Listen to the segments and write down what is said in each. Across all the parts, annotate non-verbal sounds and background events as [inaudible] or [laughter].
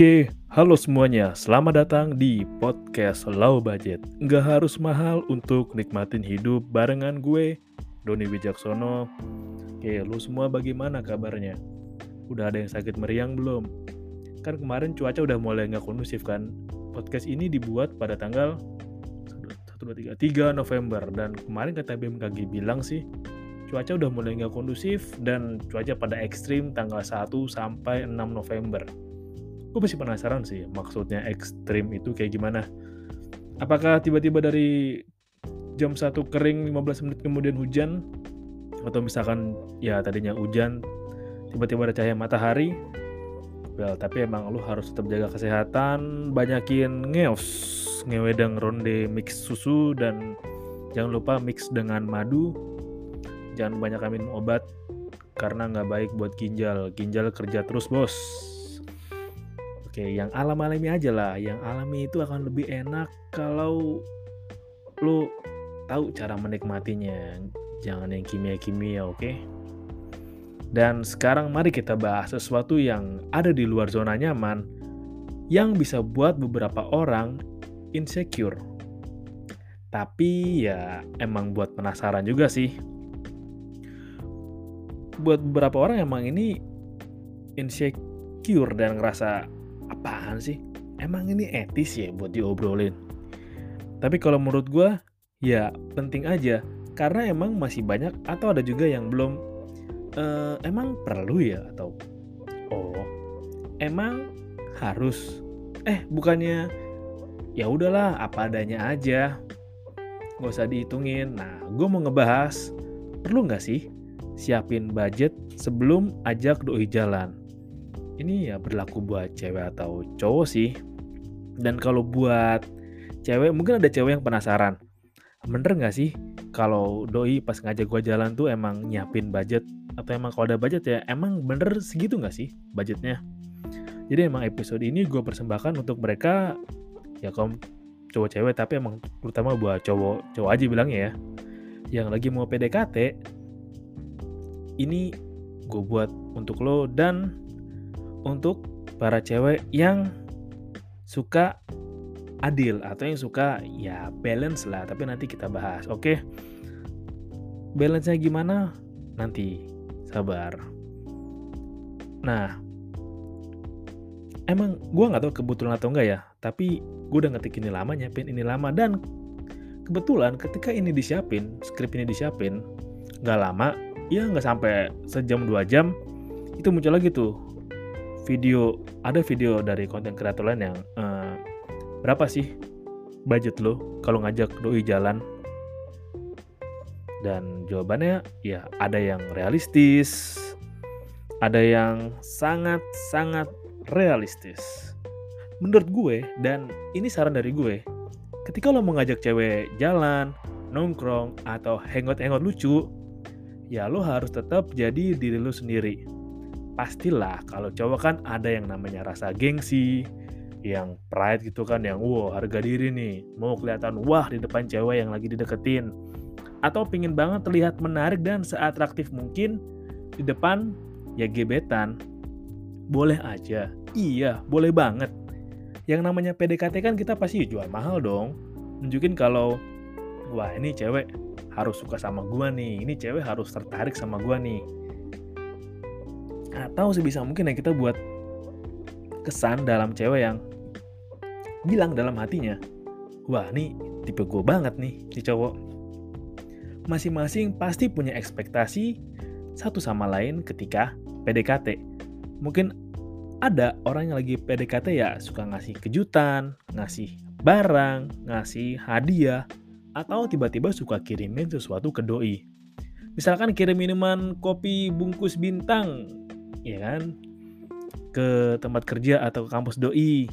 Oke, halo semuanya. Selamat datang di podcast Low Budget. Nggak harus mahal untuk nikmatin hidup barengan gue, Doni Wijaksono. Oke, lu semua bagaimana kabarnya? Udah ada yang sakit meriang belum? Kan kemarin cuaca udah mulai nggak kondusif kan? Podcast ini dibuat pada tanggal 1, 2, 3, 3 November. Dan kemarin kata BMKG bilang sih, cuaca udah mulai nggak kondusif dan cuaca pada ekstrim tanggal 1 sampai 6 November gue masih penasaran sih maksudnya ekstrim itu kayak gimana. Apakah tiba-tiba dari jam 1 kering 15 menit kemudian hujan atau misalkan ya tadinya hujan tiba-tiba ada cahaya matahari? Well tapi emang lu harus tetap jaga kesehatan banyakin ngeos ngewedang ronde mix susu dan jangan lupa mix dengan madu. Jangan banyak minum obat karena nggak baik buat ginjal. Ginjal kerja terus bos Oke, yang alam-alami aja lah. Yang alami itu akan lebih enak kalau lo tahu cara menikmatinya. Jangan yang kimia-kimia, oke? Dan sekarang mari kita bahas sesuatu yang ada di luar zona nyaman yang bisa buat beberapa orang insecure. Tapi ya emang buat penasaran juga sih. Buat beberapa orang emang ini insecure dan ngerasa apaan sih? Emang ini etis ya buat diobrolin? Tapi kalau menurut gue, ya penting aja. Karena emang masih banyak atau ada juga yang belum uh, emang perlu ya atau oh emang harus eh bukannya ya udahlah apa adanya aja nggak usah dihitungin nah gue mau ngebahas perlu nggak sih siapin budget sebelum ajak doi jalan ini ya berlaku buat cewek atau cowok sih. Dan kalau buat cewek, mungkin ada cewek yang penasaran. Bener nggak sih kalau doi pas ngajak gue jalan tuh emang nyiapin budget? Atau emang kalau ada budget ya emang bener segitu nggak sih budgetnya? Jadi emang episode ini gue persembahkan untuk mereka ya kaum cowok cewek tapi emang terutama buat cowok cowok aja bilangnya ya yang lagi mau PDKT ini gue buat untuk lo dan untuk para cewek yang suka adil atau yang suka ya balance lah tapi nanti kita bahas oke? Okay? balance nya gimana? Nanti sabar. Nah emang gue nggak tahu kebetulan atau enggak ya tapi gue udah ngetik ini lama nyiapin ini lama dan kebetulan ketika ini disiapin skrip ini disiapin nggak lama ya nggak sampai sejam dua jam itu muncul lagi tuh video ada video dari konten kreator lain yang uh, berapa sih budget lo kalau ngajak doi jalan? Dan jawabannya ya ada yang realistis ada yang sangat sangat realistis. Menurut gue dan ini saran dari gue ketika lo mau ngajak cewek jalan nongkrong atau hangout-hangout lucu ya lo harus tetap jadi diri lo sendiri pastilah kalau cowok kan ada yang namanya rasa gengsi, yang pride gitu kan, yang wow harga diri nih, mau kelihatan wah di depan cewek yang lagi dideketin. Atau pingin banget terlihat menarik dan seatraktif mungkin di depan ya gebetan. Boleh aja, iya boleh banget. Yang namanya PDKT kan kita pasti jual mahal dong. Nunjukin kalau wah ini cewek harus suka sama gua nih, ini cewek harus tertarik sama gua nih atau sebisa mungkin yang kita buat kesan dalam cewek yang bilang dalam hatinya wah nih tipe gue banget nih si cowok. Masing-masing pasti punya ekspektasi satu sama lain ketika PDKT mungkin ada orang yang lagi PDKT ya suka ngasih kejutan ngasih barang ngasih hadiah atau tiba-tiba suka kirimin sesuatu ke doi. Misalkan kirim minuman kopi bungkus bintang ya kan? Ke tempat kerja atau ke kampus doi.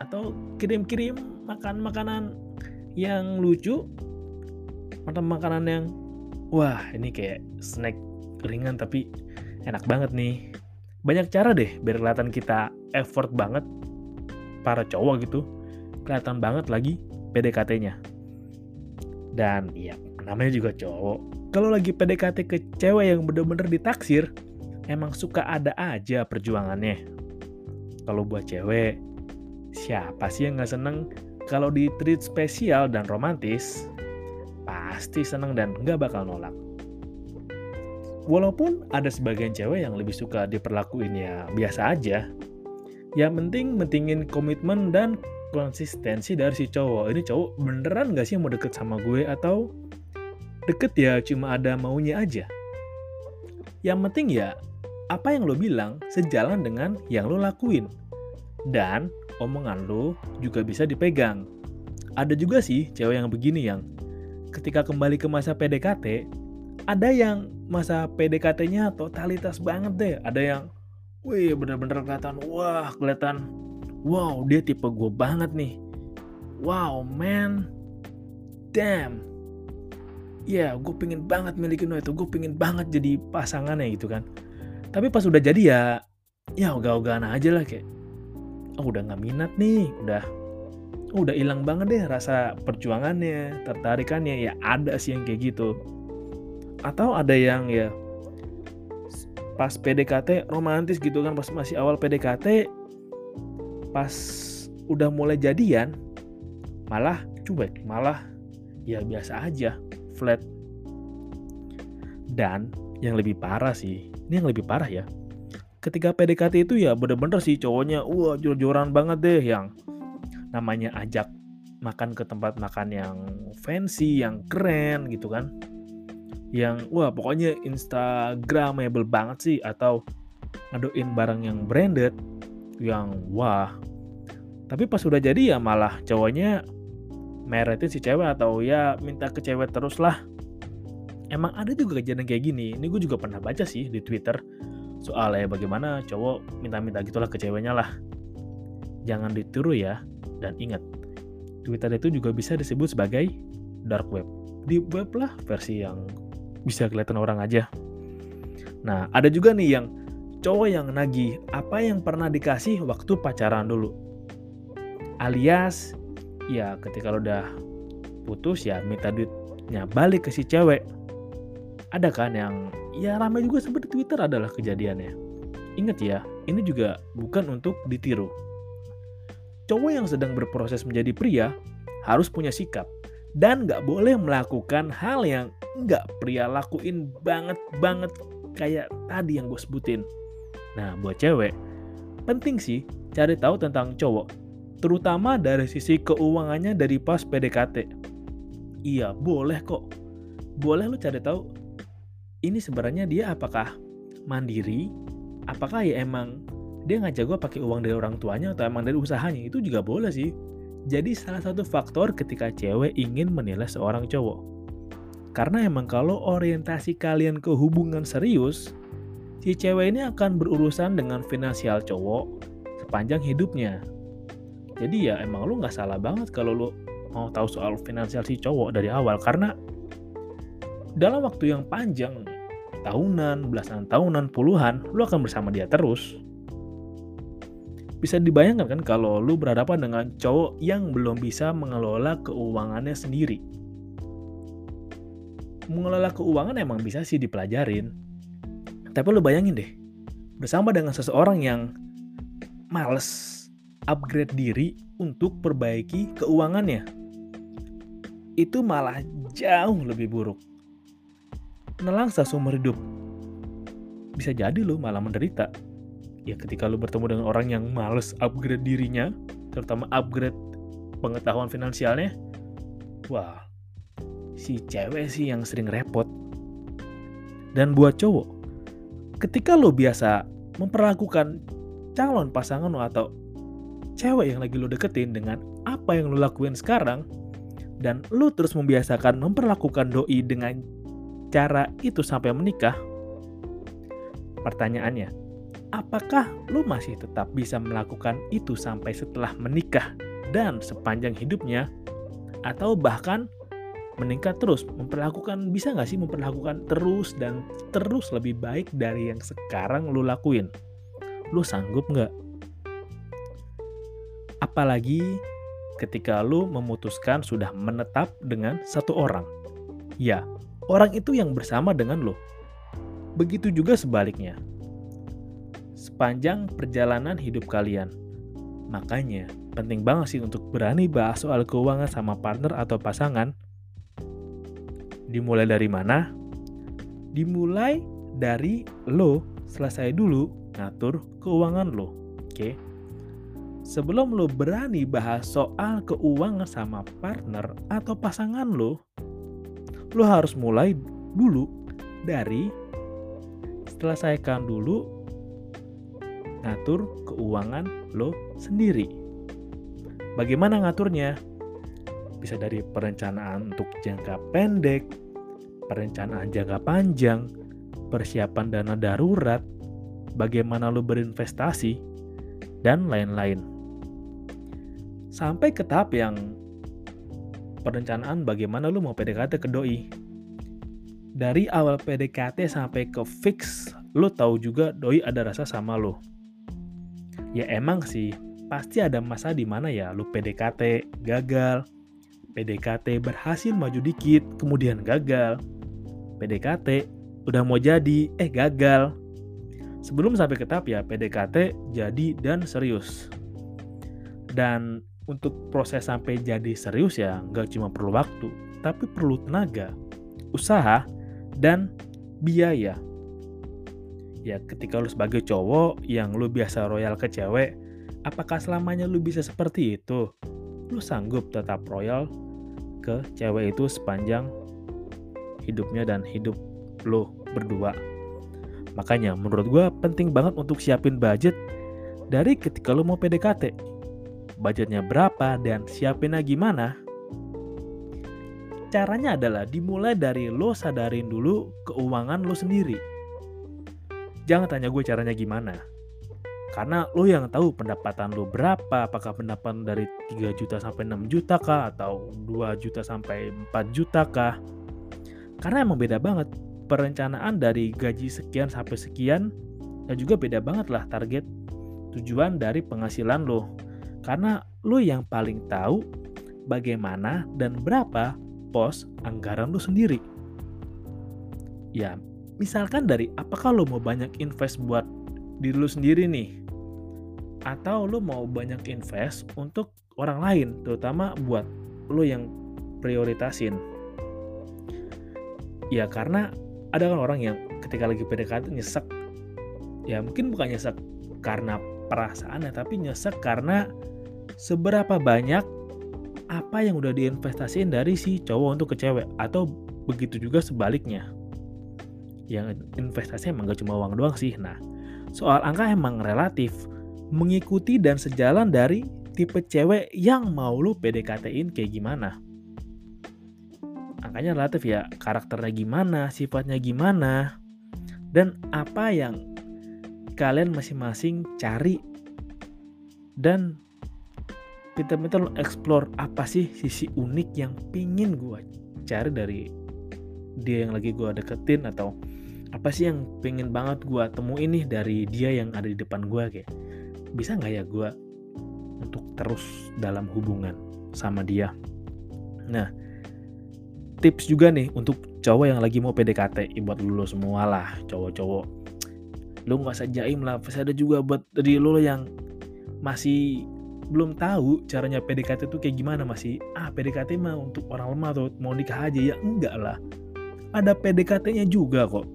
Atau kirim-kirim makan makanan yang lucu atau makanan yang wah ini kayak snack ringan tapi enak banget nih. Banyak cara deh biar kelihatan kita effort banget para cowok gitu. Kelihatan banget lagi PDKT-nya dan ya namanya juga cowok. Kalau lagi PDKT ke cewek yang bener-bener ditaksir emang suka ada aja perjuangannya. Kalau buat cewek, siapa sih yang gak seneng kalau di treat spesial dan romantis? Pasti seneng dan gak bakal nolak. Walaupun ada sebagian cewek yang lebih suka diperlakuin ya biasa aja. Yang penting mentingin komitmen dan konsistensi dari si cowok. Ini cowok beneran gak sih mau deket sama gue atau deket ya cuma ada maunya aja. Yang penting ya apa yang lo bilang sejalan dengan yang lo lakuin. Dan omongan lo juga bisa dipegang. Ada juga sih cewek yang begini yang ketika kembali ke masa PDKT, ada yang masa PDKT-nya totalitas banget deh. Ada yang, wih bener-bener kelihatan, wah kelihatan, wow dia tipe gue banget nih. Wow man, damn. Ya yeah, gue pengen banget milikin lo itu, gue pengen banget jadi pasangannya gitu kan. Tapi pas udah jadi ya, ya ogah-ogahan aja lah kayak, oh udah gak minat nih, udah udah hilang banget deh rasa perjuangannya, tertarikannya. Ya ada sih yang kayak gitu. Atau ada yang ya pas PDKT romantis gitu kan pas masih awal PDKT pas udah mulai jadian malah cuek malah ya biasa aja flat. Dan yang lebih parah sih ini yang lebih parah ya. Ketika PDKT itu ya bener-bener sih cowoknya wah jor-joran banget deh yang namanya ajak makan ke tempat makan yang fancy yang keren gitu kan. Yang wah pokoknya instagramable banget sih atau ngaduin barang yang branded yang wah. Tapi pas udah jadi ya malah cowoknya meretin si cewek atau ya minta ke cewek terus lah emang ada juga kejadian kayak gini ini gue juga pernah baca sih di twitter soalnya bagaimana cowok minta-minta gitulah ke ceweknya lah jangan ditiru ya dan ingat twitter itu juga bisa disebut sebagai dark web di web lah versi yang bisa kelihatan orang aja. Nah, ada juga nih yang cowok yang nagih apa yang pernah dikasih waktu pacaran dulu. Alias, ya ketika lo udah putus ya minta duitnya balik ke si cewek. Ada kan yang ya ramai juga seperti Twitter adalah kejadiannya. Ingat ya, ini juga bukan untuk ditiru. Cowok yang sedang berproses menjadi pria harus punya sikap dan nggak boleh melakukan hal yang nggak pria lakuin banget banget kayak tadi yang gue sebutin. Nah buat cewek penting sih cari tahu tentang cowok, terutama dari sisi keuangannya dari pas PDKT. Iya boleh kok, boleh lo cari tahu ini sebenarnya dia apakah mandiri, apakah ya emang dia ngajak gue pakai uang dari orang tuanya atau emang dari usahanya itu juga boleh sih jadi salah satu faktor ketika cewek ingin menilai seorang cowok. Karena emang kalau orientasi kalian ke hubungan serius, si cewek ini akan berurusan dengan finansial cowok sepanjang hidupnya. Jadi ya emang lu nggak salah banget kalau lu mau tahu soal finansial si cowok dari awal karena dalam waktu yang panjang tahunan, belasan tahunan, puluhan, lu akan bersama dia terus. Bisa dibayangkan kan kalau lu berhadapan dengan cowok yang belum bisa mengelola keuangannya sendiri. Mengelola keuangan emang bisa sih dipelajarin. Tapi lu bayangin deh, bersama dengan seseorang yang males upgrade diri untuk perbaiki keuangannya. Itu malah jauh lebih buruk. Nelangsa seumur hidup. Bisa jadi lu malah menderita ya ketika lu bertemu dengan orang yang males upgrade dirinya, terutama upgrade pengetahuan finansialnya, wah, si cewek sih yang sering repot. Dan buat cowok, ketika lo biasa memperlakukan calon pasangan lo atau cewek yang lagi lo deketin dengan apa yang lo lakuin sekarang, dan lo terus membiasakan memperlakukan doi dengan cara itu sampai menikah, pertanyaannya, apakah lu masih tetap bisa melakukan itu sampai setelah menikah dan sepanjang hidupnya? Atau bahkan meningkat terus, memperlakukan, bisa nggak sih memperlakukan terus dan terus lebih baik dari yang sekarang lu lakuin? Lu sanggup nggak? Apalagi ketika lu memutuskan sudah menetap dengan satu orang. Ya, orang itu yang bersama dengan lo. Begitu juga sebaliknya sepanjang perjalanan hidup kalian. Makanya, penting banget sih untuk berani bahas soal keuangan sama partner atau pasangan. Dimulai dari mana? Dimulai dari lo selesai dulu ngatur keuangan lo. Oke. Sebelum lo berani bahas soal keuangan sama partner atau pasangan lo, lo harus mulai dulu dari selesaikan dulu ngatur keuangan lo sendiri. Bagaimana ngaturnya? Bisa dari perencanaan untuk jangka pendek, perencanaan jangka panjang, persiapan dana darurat, bagaimana lo berinvestasi, dan lain-lain. Sampai ke tahap yang perencanaan bagaimana lo mau PDKT ke doi. Dari awal PDKT sampai ke fix, lo tahu juga doi ada rasa sama lo ya emang sih pasti ada masa di mana ya lu PDKT gagal, PDKT berhasil maju dikit, kemudian gagal. PDKT udah mau jadi, eh gagal. Sebelum sampai ke tahap ya PDKT jadi dan serius. Dan untuk proses sampai jadi serius ya nggak cuma perlu waktu, tapi perlu tenaga, usaha, dan biaya ya ketika lu sebagai cowok yang lu biasa royal ke cewek, apakah selamanya lu bisa seperti itu? Lu sanggup tetap royal ke cewek itu sepanjang hidupnya dan hidup lu berdua. Makanya menurut gue penting banget untuk siapin budget dari ketika lu mau PDKT. Budgetnya berapa dan siapinnya gimana? Caranya adalah dimulai dari lo sadarin dulu keuangan lo sendiri Jangan tanya gue caranya gimana. Karena lo yang tahu pendapatan lo berapa, apakah pendapatan dari 3 juta sampai 6 juta kah, atau 2 juta sampai 4 juta kah. Karena emang beda banget perencanaan dari gaji sekian sampai sekian, dan juga beda banget lah target tujuan dari penghasilan lo. Karena lo yang paling tahu bagaimana dan berapa pos anggaran lo sendiri. Ya, misalkan dari apakah lo mau banyak invest buat diri lo sendiri nih? Atau lo mau banyak invest untuk orang lain terutama buat lo yang prioritasin. Ya karena ada kan orang yang ketika lagi PDKT nyesek. Ya mungkin bukan nyesek karena perasaannya tapi nyesek karena seberapa banyak apa yang udah diinvestasiin dari si cowok untuk ke cewek atau begitu juga sebaliknya yang investasi emang gak cuma uang doang sih. Nah, soal angka emang relatif mengikuti dan sejalan dari tipe cewek yang mau lu PDKT-in kayak gimana. Angkanya relatif ya, karakternya gimana, sifatnya gimana, dan apa yang kalian masing-masing cari dan pintar-pintar lo explore apa sih sisi unik yang pingin gue cari dari dia yang lagi gue deketin atau apa sih yang pengen banget gue temuin nih dari dia yang ada di depan gue kayak bisa nggak ya gue untuk terus dalam hubungan sama dia? Nah tips juga nih untuk cowok yang lagi mau PDKT buat lu semua lah cowok-cowok. Lu nggak usah jaim lah pasti ada juga buat dari lu yang masih belum tahu caranya PDKT itu kayak gimana masih ah PDKT mah untuk orang lemah atau mau nikah aja ya enggak lah ada PDKT-nya juga kok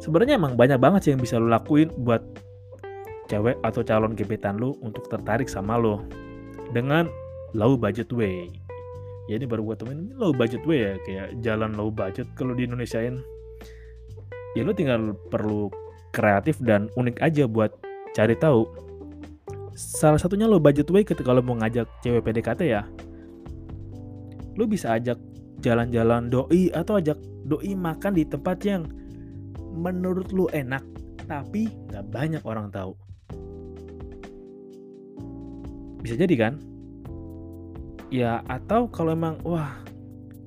sebenarnya emang banyak banget sih yang bisa lo lakuin buat cewek atau calon gebetan lo untuk tertarik sama lo dengan low budget way. Ya ini baru gue temuin low budget way ya kayak jalan low budget kalau di Indonesiain. Ya lo tinggal perlu kreatif dan unik aja buat cari tahu. Salah satunya low budget way ketika lo mau ngajak cewek PDKT ya. Lo bisa ajak jalan-jalan doi atau ajak doi makan di tempat yang menurut lu enak tapi nggak banyak orang tahu. Bisa jadi kan? Ya atau kalau emang wah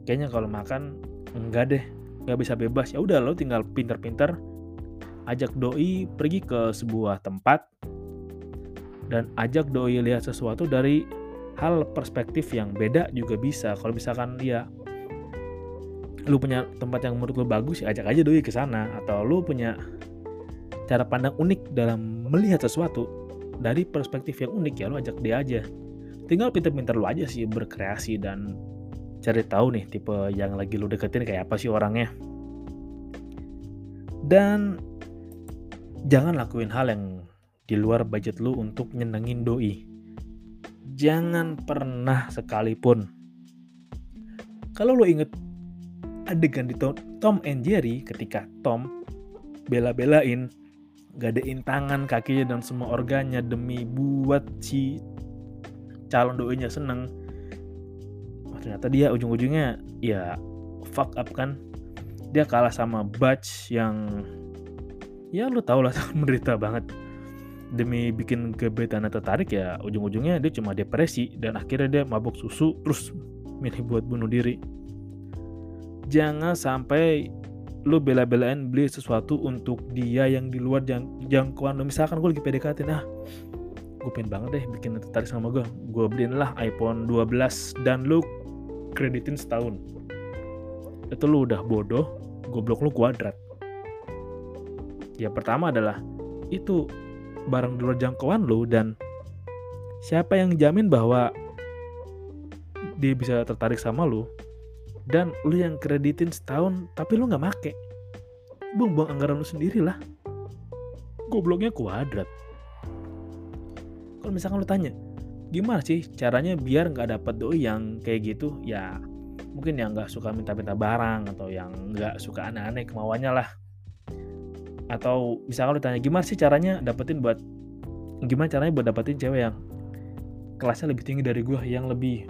kayaknya kalau makan enggak deh nggak bisa bebas. Ya udah lo tinggal pinter-pinter ajak doi pergi ke sebuah tempat dan ajak doi lihat sesuatu dari hal perspektif yang beda juga bisa. Kalau misalkan dia lu punya tempat yang menurut lu bagus ya ajak aja doi ke sana. Atau lu punya cara pandang unik dalam melihat sesuatu dari perspektif yang unik ya lo ajak dia aja. Tinggal pinter-pinter lo aja sih berkreasi dan cari tahu nih tipe yang lagi lo deketin kayak apa sih orangnya. Dan jangan lakuin hal yang di luar budget lo untuk nyenengin doi. Jangan pernah sekalipun. Kalau lo inget adegan di Tom and Jerry ketika Tom bela-belain gadein tangan kakinya dan semua organnya demi buat si calon doinya seneng. Oh, ternyata dia ujung-ujungnya ya fuck up kan? Dia kalah sama Butch yang ya lu tau lah [laughs] menderita banget demi bikin gebetannya tertarik ya ujung-ujungnya dia cuma depresi dan akhirnya dia mabuk susu terus milih buat bunuh diri. Jangan sampai lu bela-belain beli sesuatu untuk dia yang di luar jang jangkauan lu. Misalkan gue lagi PDKT nah gue pengen banget deh bikin tertarik sama gue gue beliin lah iPhone 12 dan lu kreditin setahun. Itu lu udah bodoh goblok lu kuadrat. Ya pertama adalah itu barang di luar jangkauan lu dan siapa yang jamin bahwa dia bisa tertarik sama lu dan lu yang kreditin setahun tapi lu nggak make. Buang-buang anggaran lu sendiri lah gobloknya kuadrat. Kalau misalkan lu tanya gimana sih caranya biar nggak dapat doi yang kayak gitu? Ya mungkin yang nggak suka minta-minta barang atau yang nggak suka aneh-aneh kemauannya lah atau misalkan lu tanya gimana sih caranya dapetin buat gimana caranya buat dapetin cewek yang kelasnya lebih tinggi dari gue yang lebih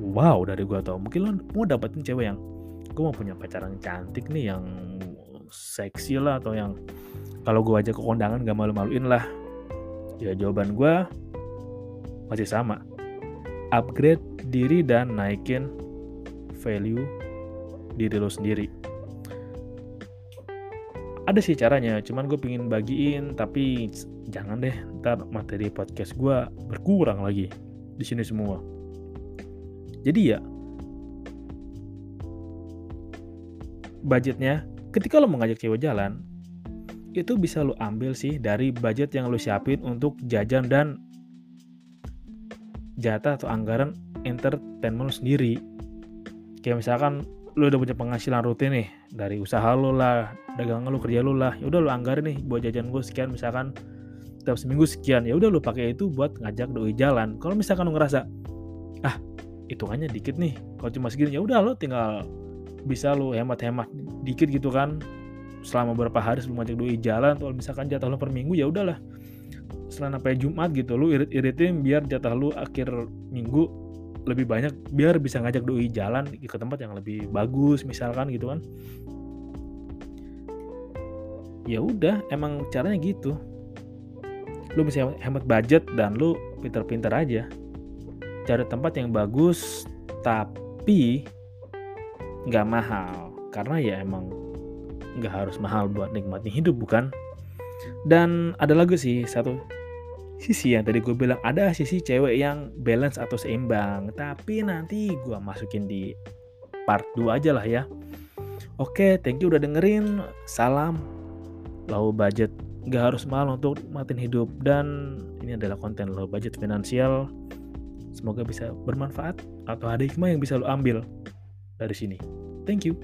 wow dari gue atau mungkin lo mau dapetin cewek yang gue mau punya pacaran cantik nih yang seksi lah atau yang kalau gue aja ke kondangan gak malu-maluin lah. Ya jawaban gue masih sama. Upgrade diri dan naikin value diri lo sendiri ada sih caranya cuman gue pingin bagiin tapi jangan deh ntar materi podcast gue berkurang lagi di sini semua jadi ya budgetnya ketika lo mengajak cewek jalan itu bisa lo ambil sih dari budget yang lo siapin untuk jajan dan jatah atau anggaran entertainment lo sendiri. Kayak misalkan lo udah punya penghasilan rutin nih dari usaha lo lah, dagangan lo, kerja lo lah, ya udah lo anggarin nih buat jajan gue sekian misalkan. Setiap seminggu sekian, ya udah lo pakai itu buat ngajak doi jalan. Kalau misalkan lo ngerasa ah hitungannya dikit nih. Kalau cuma segini ya udah lo tinggal bisa lo hemat-hemat dikit gitu kan. Selama beberapa hari sebelum ngajak doi jalan atau misalkan jatah lo per minggu ya udahlah. Setelah sampai Jumat gitu lo irit-iritin biar jatah lo akhir minggu lebih banyak biar bisa ngajak doi jalan ke tempat yang lebih bagus misalkan gitu kan. Ya udah emang caranya gitu. Lu bisa hemat budget dan lu pinter-pinter aja. Cari tempat yang bagus tapi nggak mahal. Karena ya emang nggak harus mahal buat nikmatin hidup bukan? Dan ada lagi sih satu sisi yang tadi gue bilang ada sisi cewek yang balance atau seimbang. Tapi nanti gue masukin di part 2 aja lah ya. Oke thank you udah dengerin. Salam. Low budget. Nggak harus mahal untuk nikmatin hidup. Dan ini adalah konten low budget finansial. Semoga bisa bermanfaat atau ada hikmah yang bisa lo ambil dari sini. Thank you.